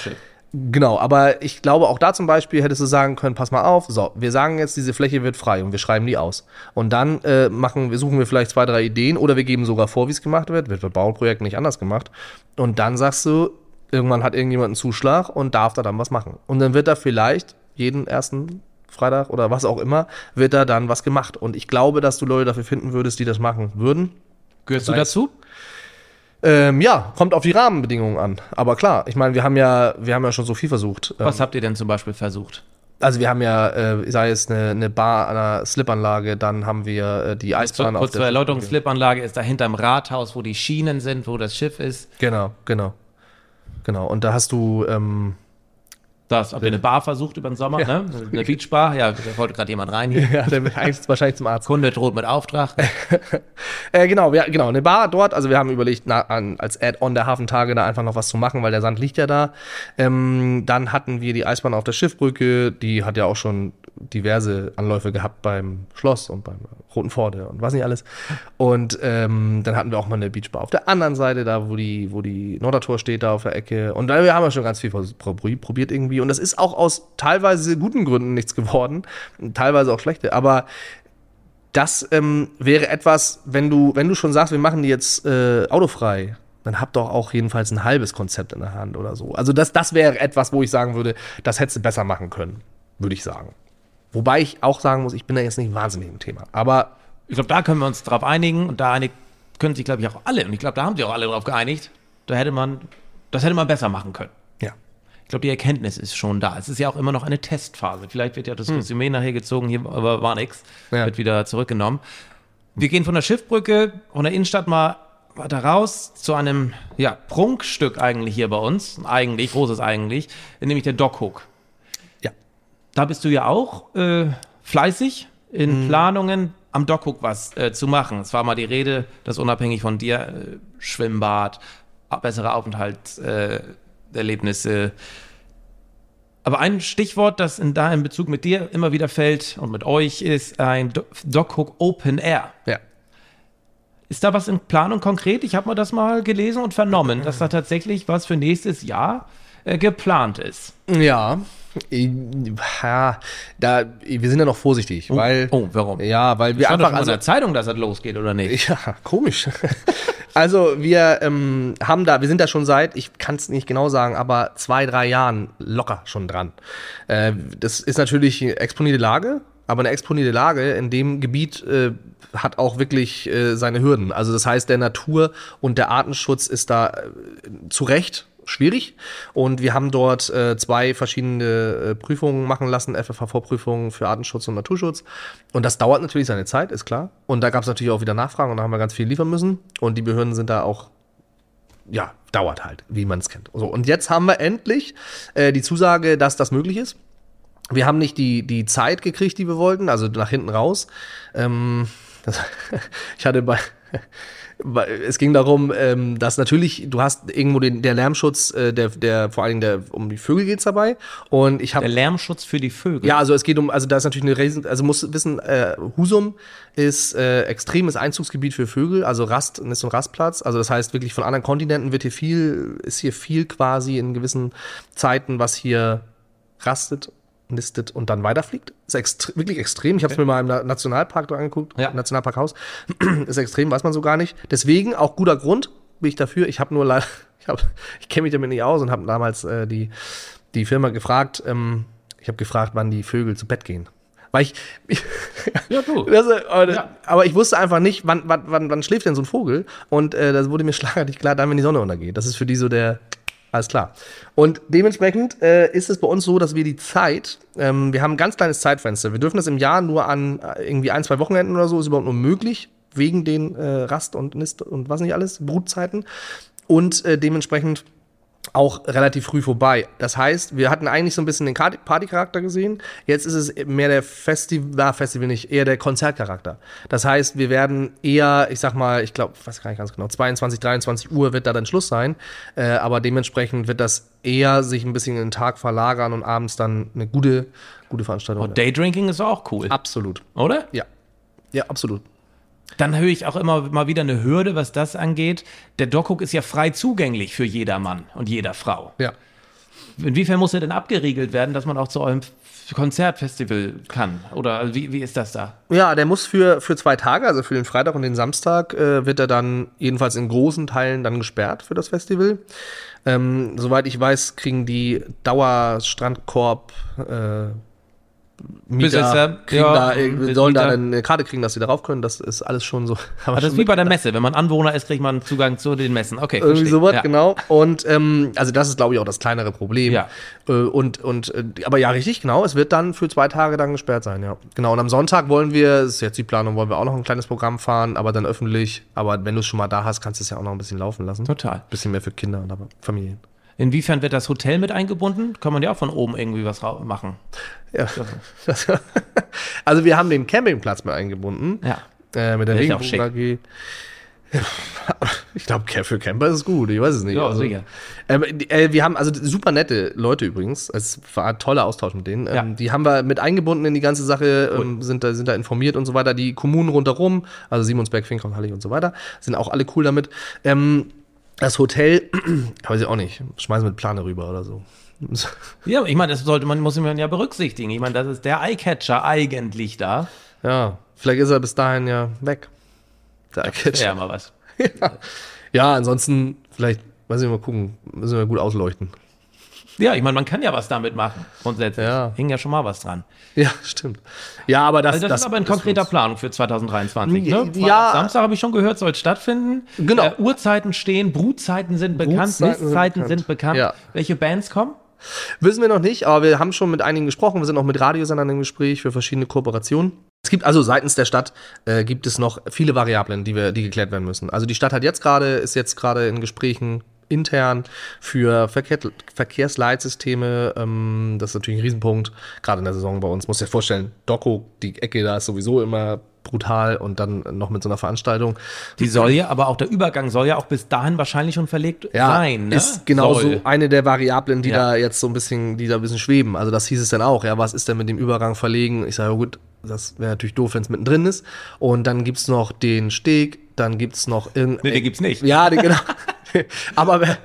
Genau, aber ich glaube, auch da zum Beispiel hättest du sagen können, pass mal auf, so, wir sagen jetzt, diese Fläche wird frei und wir schreiben die aus. Und dann äh, machen wir, suchen wir vielleicht zwei, drei Ideen oder wir geben sogar vor, wie es gemacht wird, wird bei Bauprojekten nicht anders gemacht. Und dann sagst du, irgendwann hat irgendjemand einen Zuschlag und darf da dann was machen. Und dann wird da vielleicht jeden ersten Freitag oder was auch immer, wird da dann was gemacht. Und ich glaube, dass du Leute dafür finden würdest, die das machen würden. Gehörst du dazu? Ähm, ja, kommt auf die Rahmenbedingungen an. Aber klar, ich meine, wir haben ja, wir haben ja schon so viel versucht. Ähm, Was habt ihr denn zum Beispiel versucht? Also wir haben ja, äh, sei es eine, eine Bar an einer Slipanlage, dann haben wir äh, die Eisbahn kurz zur Erläuterung, Slipanlage ist dahinter im Rathaus, wo die Schienen sind, wo das Schiff ist. Genau, genau. Genau. Und da hast du, ähm, Das, habt ihr eine Bar versucht über den Sommer, ne? Eine Beachbar? Ja, da wollte gerade jemand rein hier. <laughs> ja, der eigentlich wahrscheinlich zum Arzt. Kunde droht mit Auftrag. <laughs> Äh, genau, wir, genau, eine Bar dort. Also wir haben überlegt, na, an, als Add-on der Hafentage da einfach noch was zu machen, weil der Sand liegt ja da. Ähm, dann hatten wir die Eisbahn auf der Schiffbrücke. Die hat ja auch schon diverse Anläufe gehabt beim Schloss und beim Roten Pforte und was nicht alles. Und ähm, dann hatten wir auch mal eine Beachbar auf der anderen Seite, da wo die, wo die Nordertor steht, da auf der Ecke. Und da haben wir schon ganz viel probiert irgendwie. Und das ist auch aus teilweise guten Gründen nichts geworden, teilweise auch schlechte. Aber das ähm, wäre etwas, wenn du, wenn du schon sagst, wir machen die jetzt äh, autofrei, dann hab doch auch jedenfalls ein halbes Konzept in der Hand oder so. Also das, das wäre etwas, wo ich sagen würde, das hättest du besser machen können, würde ich sagen. Wobei ich auch sagen muss, ich bin da jetzt nicht wahnsinnig im Thema. Aber Ich glaube, da können wir uns drauf einigen und da einig, können sich, glaube ich, auch alle, und ich glaube, da haben sich auch alle drauf geeinigt, da hätte man, das hätte man besser machen können. ja. Ich glaube, die Erkenntnis ist schon da. Es ist ja auch immer noch eine Testphase. Vielleicht wird ja das Resümee nachher gezogen, hier aber war nix, Ja. wird wieder zurückgenommen. Wir gehen von der Schiffbrücke, von der Innenstadt mal weiter raus zu einem ja, Prunkstück eigentlich hier bei uns. Eigentlich, großes eigentlich, nämlich der Dockhook. Da bist du ja auch äh, fleißig in Planungen am Dockhook was äh, zu machen. Es war mal die Rede, dass unabhängig von dir äh, Schwimmbad, bessere Aufenthaltserlebnisse. Äh. Aber ein Stichwort, das in, da in Bezug mit dir immer wieder fällt und mit euch, ist ein Do Dockhook Open Air. Ja. Ist da was in Planung konkret? Ich habe mal das mal gelesen und vernommen, dass da tatsächlich was für nächstes Jahr äh, geplant ist. Ja. Ja, da, wir sind ja noch vorsichtig, weil. oh, warum? Ja, weil wir Stand doch einfach. schon in der Zeitung, dass das losgeht, oder nicht? Ja, komisch. <laughs> Also wir ähm, haben da, wir sind da schon seit, ich kann es nicht genau sagen, aber zwei, drei Jahren locker schon dran. Äh, das ist natürlich eine exponierte Lage, aber eine exponierte Lage in dem Gebiet äh, hat auch wirklich äh, seine Hürden. Also das heißt, der Natur- und der Artenschutz ist da äh, zu Recht schwierig. Und wir haben dort äh, zwei verschiedene äh, Prüfungen machen lassen, FFHV-Prüfungen für Artenschutz und Naturschutz. Und das dauert natürlich seine Zeit, ist klar. Und da gab es natürlich auch wieder Nachfragen und da haben wir ganz viel liefern müssen. Und die Behörden sind da auch, ja, dauert halt, wie man es kennt. So, und jetzt haben wir endlich äh, die Zusage, dass das möglich ist. Wir haben nicht die, die Zeit gekriegt, die wir wollten, also nach hinten raus. Ähm, <laughs> das, ich hatte bei, Es ging darum, ähm, dass natürlich, du hast irgendwo den, der Lärmschutz, äh, der, der vor allen Dingen der, um die Vögel geht's dabei. Und ich habe Der Lärmschutz für die Vögel. Ja, also es geht um, also da ist natürlich eine riesen, also muss wissen, äh, Husum ist äh, extremes Einzugsgebiet für Vögel, also Rast, ist so ein Rastplatz. Also das heißt wirklich von anderen Kontinenten wird hier viel, ist hier viel quasi in gewissen Zeiten, was hier rastet, nistet und dann weiterfliegt. Ist extre wirklich extrem. Ich habe es mir mal im Na- Nationalpark angeguckt, Ja. im Nationalparkhaus. <clears throat> ist extrem, weiß man so gar nicht. Deswegen auch guter Grund bin ich dafür. Ich habe nur leider, <laughs> ich, hab, ich kenne mich damit nicht aus und habe damals äh, die, die Firma gefragt, ähm, ich habe gefragt, wann die Vögel zu Bett gehen. Weil ich, Ja, du. <laughs> das, äh, aber, Ja. aber ich wusste einfach nicht, wann, wann, wann, wann schläft denn so ein Vogel? Und äh, das wurde mir schlagartig klar, dann, wenn die Sonne untergeht. Das ist für die so der, alles klar. Und dementsprechend äh, ist es bei uns so, dass wir die Zeit, ähm, wir haben ein ganz kleines Zeitfenster. Wir dürfen das im Jahr nur an äh, irgendwie ein, zwei Wochenenden oder so, ist überhaupt nur möglich, wegen den äh, Rast- und Nist- und was nicht alles, Brutzeiten. Und äh, dementsprechend auch relativ früh vorbei. Das heißt, wir hatten eigentlich so ein bisschen den Party- Partycharakter gesehen. Jetzt ist es mehr der Festival, na, Festival nicht, eher der Konzertcharakter. Das heißt, wir werden eher, ich sag mal, ich glaube, weiß gar nicht ganz genau, 22, 23 Uhr wird da dann Schluss sein. Äh, aber dementsprechend wird das eher sich ein bisschen in den Tag verlagern und abends dann eine gute, gute Veranstaltung. Und Daydrinking ist auch cool, absolut. oder? Ja. Ja, absolut. Dann höre ich auch immer mal wieder eine Hürde, was das angeht. Der Dockhook ist ja frei zugänglich für jeder Mann und jeder Frau. Ja. Inwiefern muss er denn abgeriegelt werden, dass man auch zu eurem Konzertfestival kann? Oder also wie, wie ist das da? Ja, der muss für, für zwei Tage, also für den Freitag und den Samstag, äh, wird er dann jedenfalls in großen Teilen dann gesperrt für das Festival. Ähm, soweit ich weiß, kriegen die Dauerstrandkorb äh, Mieter kriegen ja, da, sollen da eine Karte kriegen, dass sie darauf können. Das ist alles schon so. <laughs> Ah, das ist wie bei der Messe. Wenn man Anwohner ist, kriegt man Zugang zu den Messen. Okay, Irgendwie verstehe. sowas, ja. genau. Und ähm, also das ist, glaube ich, auch das kleinere Problem. Ja. Äh, und, und äh, aber ja, richtig, genau. Es wird dann für zwei Tage dann gesperrt sein, ja. Genau. Und am Sonntag wollen wir, das ist jetzt die Planung, wollen wir auch noch ein kleines Programm fahren, aber dann öffentlich. Aber wenn du es schon mal da hast, kannst du es ja auch noch ein bisschen laufen lassen. Total. Bisschen mehr für Kinder und aber Familien. Inwiefern wird das Hotel mit eingebunden? Kann man ja auch von oben irgendwie was machen. Ja. <laughs> Also wir haben den Campingplatz mit eingebunden. Ja. Äh, mit der Regenbogen AG. <laughs> Ich glaube, für Camper ist es gut, ich weiß es nicht. Ja, also, sicher. Ähm, äh, wir haben also super nette Leute übrigens. Es war ein toller Austausch mit denen. Ähm, Ja. Die haben wir mit eingebunden in die ganze Sache, ähm, sind, da, sind da informiert und so weiter. Die Kommunen rundherum, also Simonsberg, Finkram, Hallig und so weiter, sind auch alle cool damit. Ähm, das Hotel, <clears throat> weiß ich auch nicht, schmeißen wir mit Plane rüber oder so. <laughs> Ja, ich meine, das sollte man, muss man ja berücksichtigen. Ich meine, das ist der Eyecatcher eigentlich da. Ja, vielleicht ist er bis dahin ja weg. Der Eyecatcher. Ja, mal was. <laughs> Ja, ansonsten vielleicht, weiß ich mal gucken, müssen wir gut ausleuchten. Ja, ich meine, man kann ja was damit machen. Grundsätzlich. Ja. Hing ja schon mal was dran. Ja, stimmt. Ja, aber das, Also das, ist aber ein konkreter Plan für 2023. Ne? Ja. Samstag habe ich schon gehört, soll stattfinden. Genau. Äh, Uhrzeiten stehen, Brutzeiten sind bekannt, Brutzeiten sind bekannt. sind bekannt. Ja. Welche Bands kommen? Wissen wir noch nicht, aber wir haben schon mit einigen gesprochen. Wir sind auch mit Radiosendern im Gespräch für verschiedene Kooperationen. Es gibt also seitens der Stadt äh, gibt es noch viele Variablen, die wir, die geklärt werden müssen. Also die Stadt hat jetzt gerade, ist jetzt gerade in Gesprächen intern für Verkehr, Verkehrsleitsysteme. Ähm, das ist natürlich ein Riesenpunkt, gerade in der Saison bei uns. Muss dir vorstellen, Doco, die Ecke da ist sowieso immer brutal und dann noch mit so einer Veranstaltung. Die soll ja, aber auch der Übergang soll ja auch bis dahin wahrscheinlich schon verlegt sein. Ne? ist genau Soll. so eine der Variablen, die Ja. da jetzt so ein bisschen, die da ein bisschen schweben. Also das hieß es dann auch, ja, was ist denn mit dem Übergang verlegen? Ich sage, ja gut, das wäre natürlich doof, wenn es mittendrin ist. Und dann gibt's noch den Steg, dann gibt's noch irgendein. Nee, den gibt's nicht. Ja, den, genau. <laughs> <laughs> Aber wer,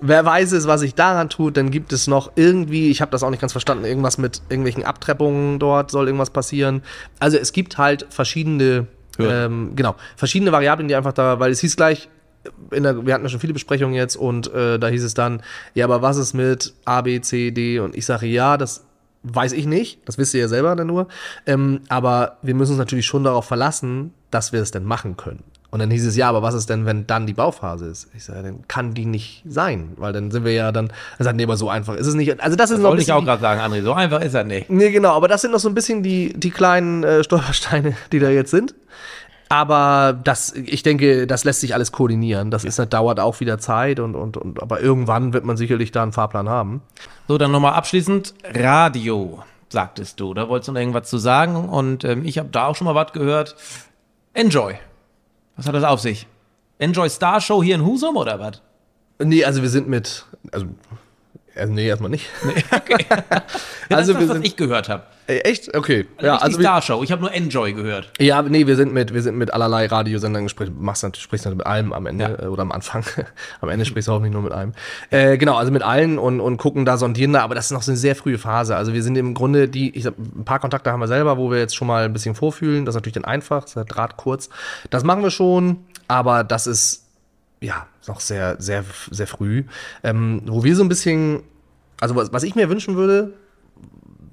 wer weiß es, was sich daran tut, dann gibt es noch irgendwie, ich habe das auch nicht ganz verstanden, irgendwas mit irgendwelchen Abtreppungen dort, soll irgendwas passieren. Also es gibt halt verschiedene, ähm, genau, verschiedene Variablen, die einfach da, weil es hieß gleich, der, wir hatten ja schon viele Besprechungen jetzt und äh, da hieß es dann, ja, aber was ist mit A, B, C, D? Und ich sage, ja, das weiß ich nicht, das wisst ihr ja selber dann nur, ähm, aber wir müssen uns natürlich schon darauf verlassen, dass wir es denn machen können. Und dann hieß es, ja, aber was ist denn, wenn dann die Bauphase ist? Ich sage, dann kann die nicht sein, weil dann sind wir ja dann, dann sagt, nee, aber so einfach ist es nicht. Also das ist noch ein Wollte ich auch gerade sagen, André. So einfach ist er nicht. Nee, genau, aber das sind noch so ein bisschen die, die kleinen äh, Stolpersteine, <laughs> die da jetzt sind. Aber das, ich denke, das lässt sich alles koordinieren. Das ist, das dauert auch wieder Zeit und, und, und, aber irgendwann wird man sicherlich da einen Fahrplan haben. So, dann nochmal abschließend Radio, sagtest du. Da wolltest du noch irgendwas zu sagen und ähm, ich habe da auch schon mal was gehört. Enjoy. Was hat das auf sich? Enjoy Star Show hier in Husum oder was? Nee, also wir sind mit, also, also nee, erstmal nicht. <laughs> Ja, Also das ist wir das, was sind- ich gehört habe. Äh, Echt? Okay. Ja, also die wir, Star Show. Ich habe nur Enjoy gehört. ja, nee, wir sind mit, wir sind mit allerlei Radiosendern gesprochen. Machst natürlich, sprichst natürlich mit allem am Ende Ja. äh, oder am Anfang. <laughs> am Ende sprichst du hoffentlich nur mit einem. Äh, genau, also mit allen und, und gucken da, sondieren da, aber das ist noch so eine sehr frühe Phase. Also wir sind im Grunde die, ich sag, ein paar Kontakte haben wir selber, wo wir jetzt schon mal ein bisschen vorfühlen. Das ist natürlich dann einfach, der Draht kurz. Das machen wir schon, aber das ist ja, noch sehr, sehr, sehr früh. Ähm, wo wir so ein bisschen, also was, was ich mir wünschen würde,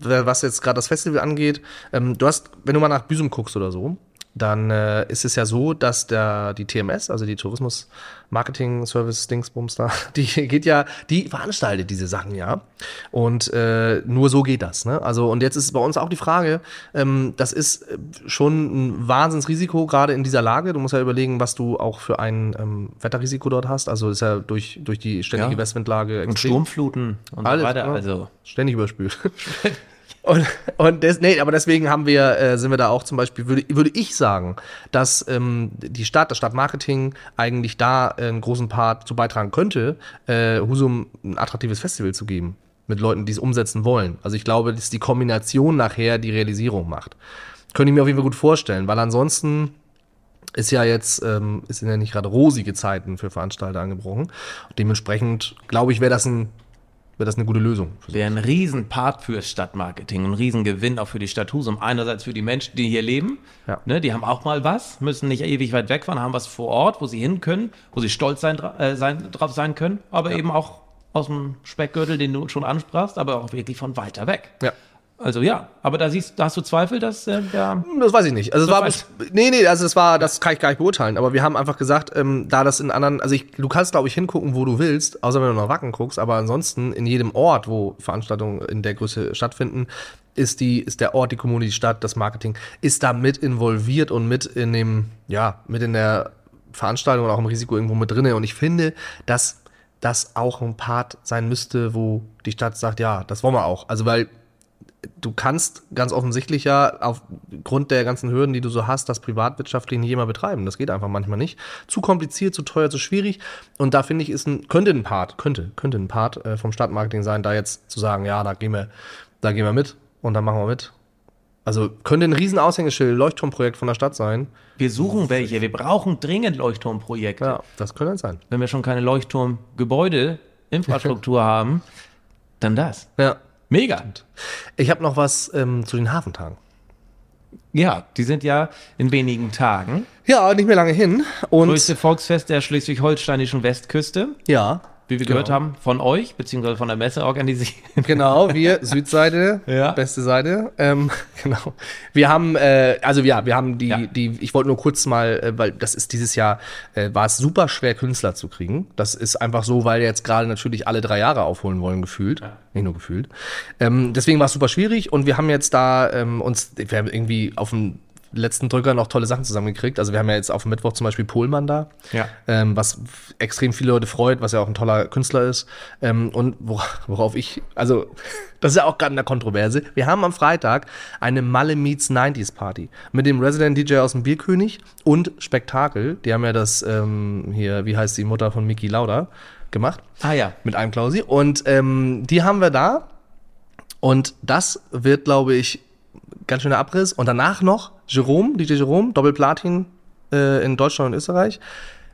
was jetzt gerade das Festival angeht, ähm, du hast, wenn du mal nach Büsum guckst oder so, dann äh, ist es ja so, dass der, die TMS, also die Tourismus Marketing Service Dingsbums da, <laughs> die geht ja, die veranstaltet diese Sachen ja. Und äh, nur so geht das. Ne? Also, und jetzt ist bei uns auch die Frage, ähm, das ist äh, schon ein Wahnsinnsrisiko, gerade in dieser Lage. Du musst ja überlegen, was du auch für ein ähm, Wetterrisiko dort hast. Also ist ja durch, durch die ständige Ja. Westwindlage Und Sturmfluten und Alles, so weiter. Also, ständig überspült. <laughs> Und, und des, nee, aber deswegen haben wir, äh, sind wir da auch zum Beispiel, würde, würde ich sagen, dass ähm, die Stadt, das Stadtmarketing eigentlich da einen großen Part zu beitragen könnte, äh, Husum ein attraktives Festival zu geben. Mit Leuten, die es umsetzen wollen. Also ich glaube, dass die Kombination nachher die Realisierung macht. Könnte ich mir auf jeden Fall gut vorstellen, weil ansonsten ist ja jetzt, ähm, ist ja nicht gerade rosige Zeiten für Veranstalter angebrochen. Dementsprechend, glaube ich, wäre das ein, wäre das eine gute Lösung. wäre ein Riesenpart fürs Stadtmarketing, ein Riesengewinn auch für die Stadt Husum. Einerseits für die Menschen, die hier leben, Ja. ne, die haben auch mal was, müssen nicht ewig weit wegfahren, haben was vor Ort, wo sie hin können, wo sie stolz sein, äh, sein, drauf sein können, aber eben auch aus dem Speckgürtel, den du schon ansprachst, aber auch wirklich von weiter weg. Ja. Also ja, aber da siehst, da hast du Zweifel, dass äh, der Das weiß ich nicht. Also es war weiß- nee, nee, also es war, das kann ich gar nicht beurteilen, aber wir haben einfach gesagt, ähm, da das in anderen, also ich, du kannst glaube ich hingucken, wo du willst, außer wenn du nach Wacken guckst, aber ansonsten in jedem Ort, wo Veranstaltungen in der Größe stattfinden, ist die ist der Ort, die Kommune, die Stadt, das Marketing ist da mit involviert und mit in dem ja, mit in der Veranstaltung und auch im Risiko irgendwo mit drinne und ich finde, dass das auch ein Part sein müsste, wo die Stadt sagt, ja, das wollen wir auch. Also weil du kannst ganz offensichtlich ja aufgrund der ganzen Hürden, die du so hast, das privatwirtschaftlich nicht immer betreiben. Das geht einfach manchmal nicht. Zu kompliziert, zu teuer, zu schwierig. Und da finde ich, ist ein, könnte ein Part, könnte, könnte ein Part äh, vom Stadtmarketing sein, da jetzt zu sagen, ja, da gehen wir, da gehen wir mit und dann machen wir mit. Also könnte ein riesen Aushängeschild, Leuchtturmprojekt von der Stadt sein. wir suchen welche, wir brauchen dringend Leuchtturmprojekte. Ja, das könnte sein. Wenn wir schon keine Leuchtturmgebäude, Infrastruktur <laughs> haben, dann das. Ja. Mega. Ich habe noch was ähm, zu den Hafentagen. Ja, die sind ja in wenigen Tagen. Ja, nicht mehr lange hin. Und Größte Volksfest der schleswig-holsteinischen Westküste, ja, wie wir Genau. gehört haben, von euch, beziehungsweise von der Messe organisiert. Genau, wir, <laughs> Südseite, Ja. beste Seite. Ähm, <laughs> genau. Wir haben, äh, also ja, wir haben die, Ja. die, ich wollte nur kurz mal, äh, weil das ist dieses Jahr, äh, war es super schwer, Künstler zu kriegen. Das ist einfach so, weil jetzt gerade natürlich alle drei Jahre aufholen wollen, gefühlt. Nicht nur gefühlt. Ähm, deswegen war es super schwierig und wir haben jetzt da ähm, uns, wir haben irgendwie auf dem letzten Drücker noch tolle Sachen zusammengekriegt. Also wir haben ja jetzt auf Mittwoch zum Beispiel Pohlmann da, Ja. ähm, was extrem viele Leute freut, was ja auch ein toller Künstler ist. Ähm, und wora- worauf ich, also das ist ja auch gerade in der Kontroverse. Wir haben am Freitag eine Malle Meets 90s Party mit dem Resident DJ aus dem Bierkönig und Spektakel. Die haben ja das ähm, hier, wie heißt die Mutter von Mickey Lauda gemacht Ah ja. mit einem Klausi. Und ähm, die haben wir da. Und das wird, glaube ich, ganz schöner Abriss. Und danach noch Jerome, DJ Jerome, Doppelplatin äh, in Deutschland und Österreich.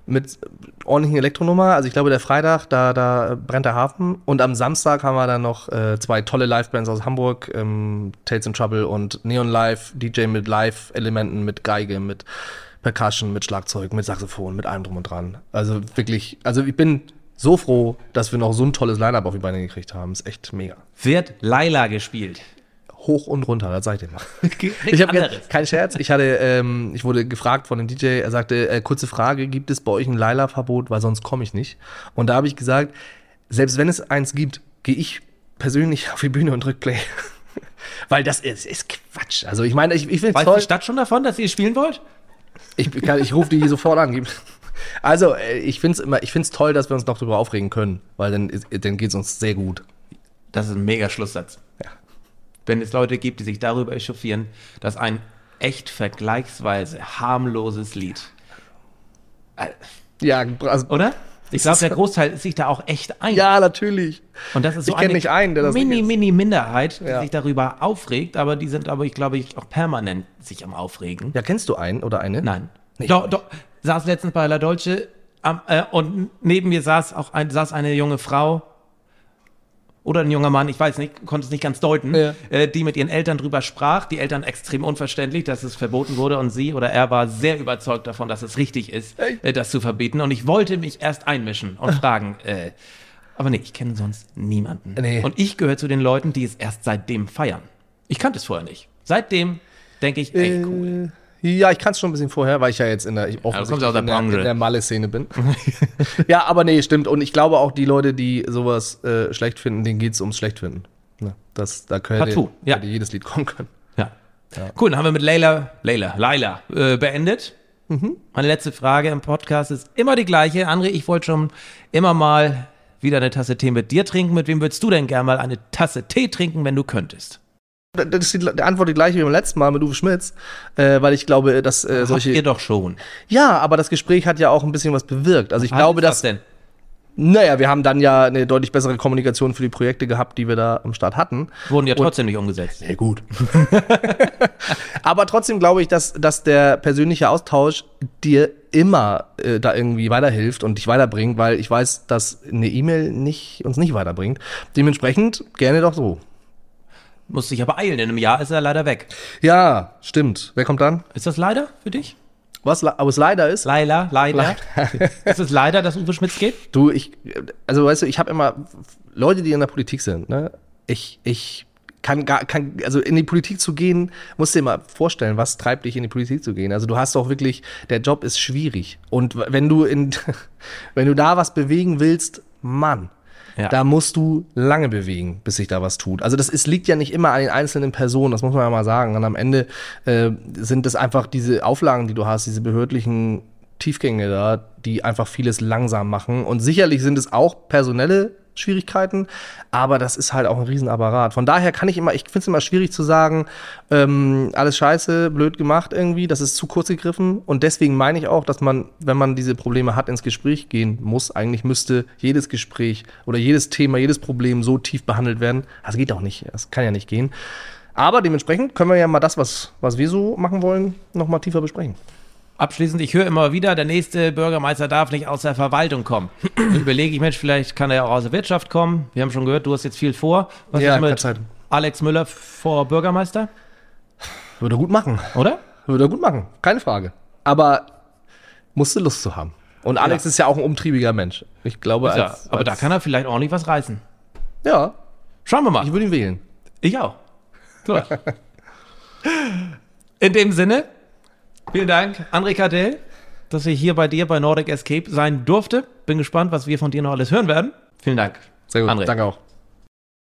Mit ordentlichen Elektronummer. Also ich glaube, der Freitag, da, da brennt der Hafen. Und am Samstag haben wir dann noch äh, zwei tolle Livebands aus Hamburg, ähm, Tales in Trouble und Neon Live, DJ mit Live-Elementen, mit Geige, mit Percussion, mit Schlagzeug, mit Saxophon, mit allem drum und dran. Also wirklich, also ich bin so froh, dass wir noch so ein tolles Line-Up auf die Beine gekriegt haben. Ist echt mega. Wird Laila gespielt. Hoch und runter, das sag ich dir mal. <laughs> Ich habe anderes. kein Scherz. Ich hatte, ähm, ich wurde gefragt von dem DJ. Er sagte, äh, kurze Frage: Gibt es bei euch ein Laila-Verbot, weil sonst komme ich nicht? Und da habe ich gesagt, selbst wenn es eins gibt, gehe ich persönlich <laughs> auf die Bühne und drück Play, <laughs> weil das ist, ist Quatsch. Also ich meine, ich, ich finde Weiß toll. die Stadt schon davon, dass ihr spielen wollt? Ich, kann, ich rufe die hier sofort an. Also äh, ich finde es immer, ich finde toll, dass wir uns noch darüber aufregen können, weil dann, dann geht es uns sehr gut. Das ist ein mega Schlusssatz. Wenn es Leute gibt, die sich darüber echauffieren, dass ein echt vergleichsweise harmloses Lied. Äh, Ja, also, oder? Ich glaube, der <laughs> Großteil ist sich da auch echt ein. ja, natürlich. Und das ist so Ich kenn nicht einen, der das mini, mini Minderheit, die Ja. sich darüber aufregt, aber die sind aber, ich glaube, ich auch permanent sich am Aufregen. Ja, kennst du einen oder eine? Nein. Doch, doch. Saß letztens bei La Dolce am, äh, und neben mir saß auch ein, saß eine junge Frau oder ein junger Mann, ich weiß nicht, konnte es nicht ganz deuten, Ja. äh, die mit ihren Eltern drüber sprach. Die Eltern extrem unverständlich, dass es verboten wurde und sie oder er war sehr überzeugt davon, dass es richtig ist, Echt? äh, das zu verbieten. Und ich wollte mich erst einmischen und fragen, äh, aber nee, ich kenne sonst niemanden. Nee. Und ich gehöre zu den Leuten, die es erst seitdem feiern. Ich kannte es vorher nicht. Seitdem denke ich, ey, cool. Ja, ich kann es schon ein bisschen vorher, weil ich ja jetzt in der, ich offensichtlich aus der in der, in der Malle-Szene bin. <laughs> ja, aber nee, stimmt. Und ich glaube auch, die Leute, die sowas äh, schlecht finden, denen geht es ums Schlechtfinden. Ne? Das, da könnte, Partout, ja. hätte jedes Lied kommen können. Ja. Cool, dann haben wir mit Leila, Leila, Laila äh, beendet. Meine letzte Frage im Podcast ist immer die gleiche. André, ich wollte schon immer mal wieder eine Tasse Tee mit dir trinken. Mit wem würdest du denn gern mal eine Tasse Tee trinken, wenn du könntest? Das ist die, die Antwort die gleiche wie beim letzten Mal mit Uwe Schmitz, äh, weil ich glaube, dass äh, Habt solche. ihr doch schon. Ja, aber das Gespräch hat ja auch ein bisschen was bewirkt. Also ich glaube, Was dass. denn? Naja, wir haben dann ja eine deutlich bessere Kommunikation für die Projekte gehabt, die wir da am Start hatten. Wurden ja trotzdem nicht umgesetzt. Ja, gut. <laughs> <laughs> Aber trotzdem glaube ich, dass, dass der persönliche Austausch dir immer äh, da irgendwie weiterhilft und dich weiterbringt, weil ich weiß, dass eine E-Mail nicht, uns nicht weiterbringt. Dementsprechend gerne doch so. Muss sich aber eilen. In einem Jahr ist er leider weg. Ja, stimmt. Wer kommt dann? Ist das leider für dich? Was aber es leider ist, Leider, leider. ist es leider, dass Uwe Schmitz geht? du, ich, also weißt du, ich habe immer Leute, die in der Politik sind, ne? Ich, ich kann gar, kann, also in die Politik zu gehen, musst dir mal vorstellen, was treibt dich in die Politik zu gehen. Also du hast doch wirklich, der Job ist schwierig. Und wenn du in, <laughs> wenn du da was bewegen willst, Mann, Ja. da musst du lange bewegen, bis sich da was tut. Also das ist, liegt ja nicht immer an den einzelnen Personen, das muss man ja mal sagen. Und am Ende äh, sind es einfach diese Auflagen, die du hast, diese behördlichen Tiefgänge da, die einfach vieles langsam machen. Und sicherlich sind es auch personelle Schwierigkeiten, aber das ist halt auch ein Riesenapparat. Von daher kann ich immer, ich finde es immer schwierig zu sagen, ähm, alles scheiße, blöd gemacht irgendwie, das ist zu kurz gegriffen. Und deswegen meine ich auch, dass man, wenn man diese Probleme hat, ins Gespräch gehen muss. Eigentlich müsste jedes Gespräch oder jedes Thema, jedes Problem so tief behandelt werden. Das geht auch nicht, das kann ja nicht gehen. Aber dementsprechend können wir ja mal das, was, was wir so machen wollen, noch mal tiefer besprechen. Abschließend, ich höre immer wieder, der nächste Bürgermeister darf nicht aus der Verwaltung kommen. <clears throat> Überlege ich, Mensch, vielleicht kann er ja auch aus der Wirtschaft kommen. Wir haben schon gehört, du hast jetzt viel vor. Was Ja, ist mit Zeit. Alex Müller vor Bürgermeister, Würde er gut machen. oder? Würde er gut machen, keine Frage. Aber musste Lust zu haben. Und Alex ist ja auch ein umtriebiger Mensch. Ich glaube, Ja, als, aber da als, kann er vielleicht ordentlich was reißen. Ja, Schauen wir mal. ich würde ihn wählen. Ich auch. <laughs> In dem Sinne, vielen Dank, André Cardell, dass ich hier bei dir bei Nordic Escape sein durfte. Bin gespannt, was wir von dir noch alles hören werden. Vielen Dank. Sehr gut, André. danke auch.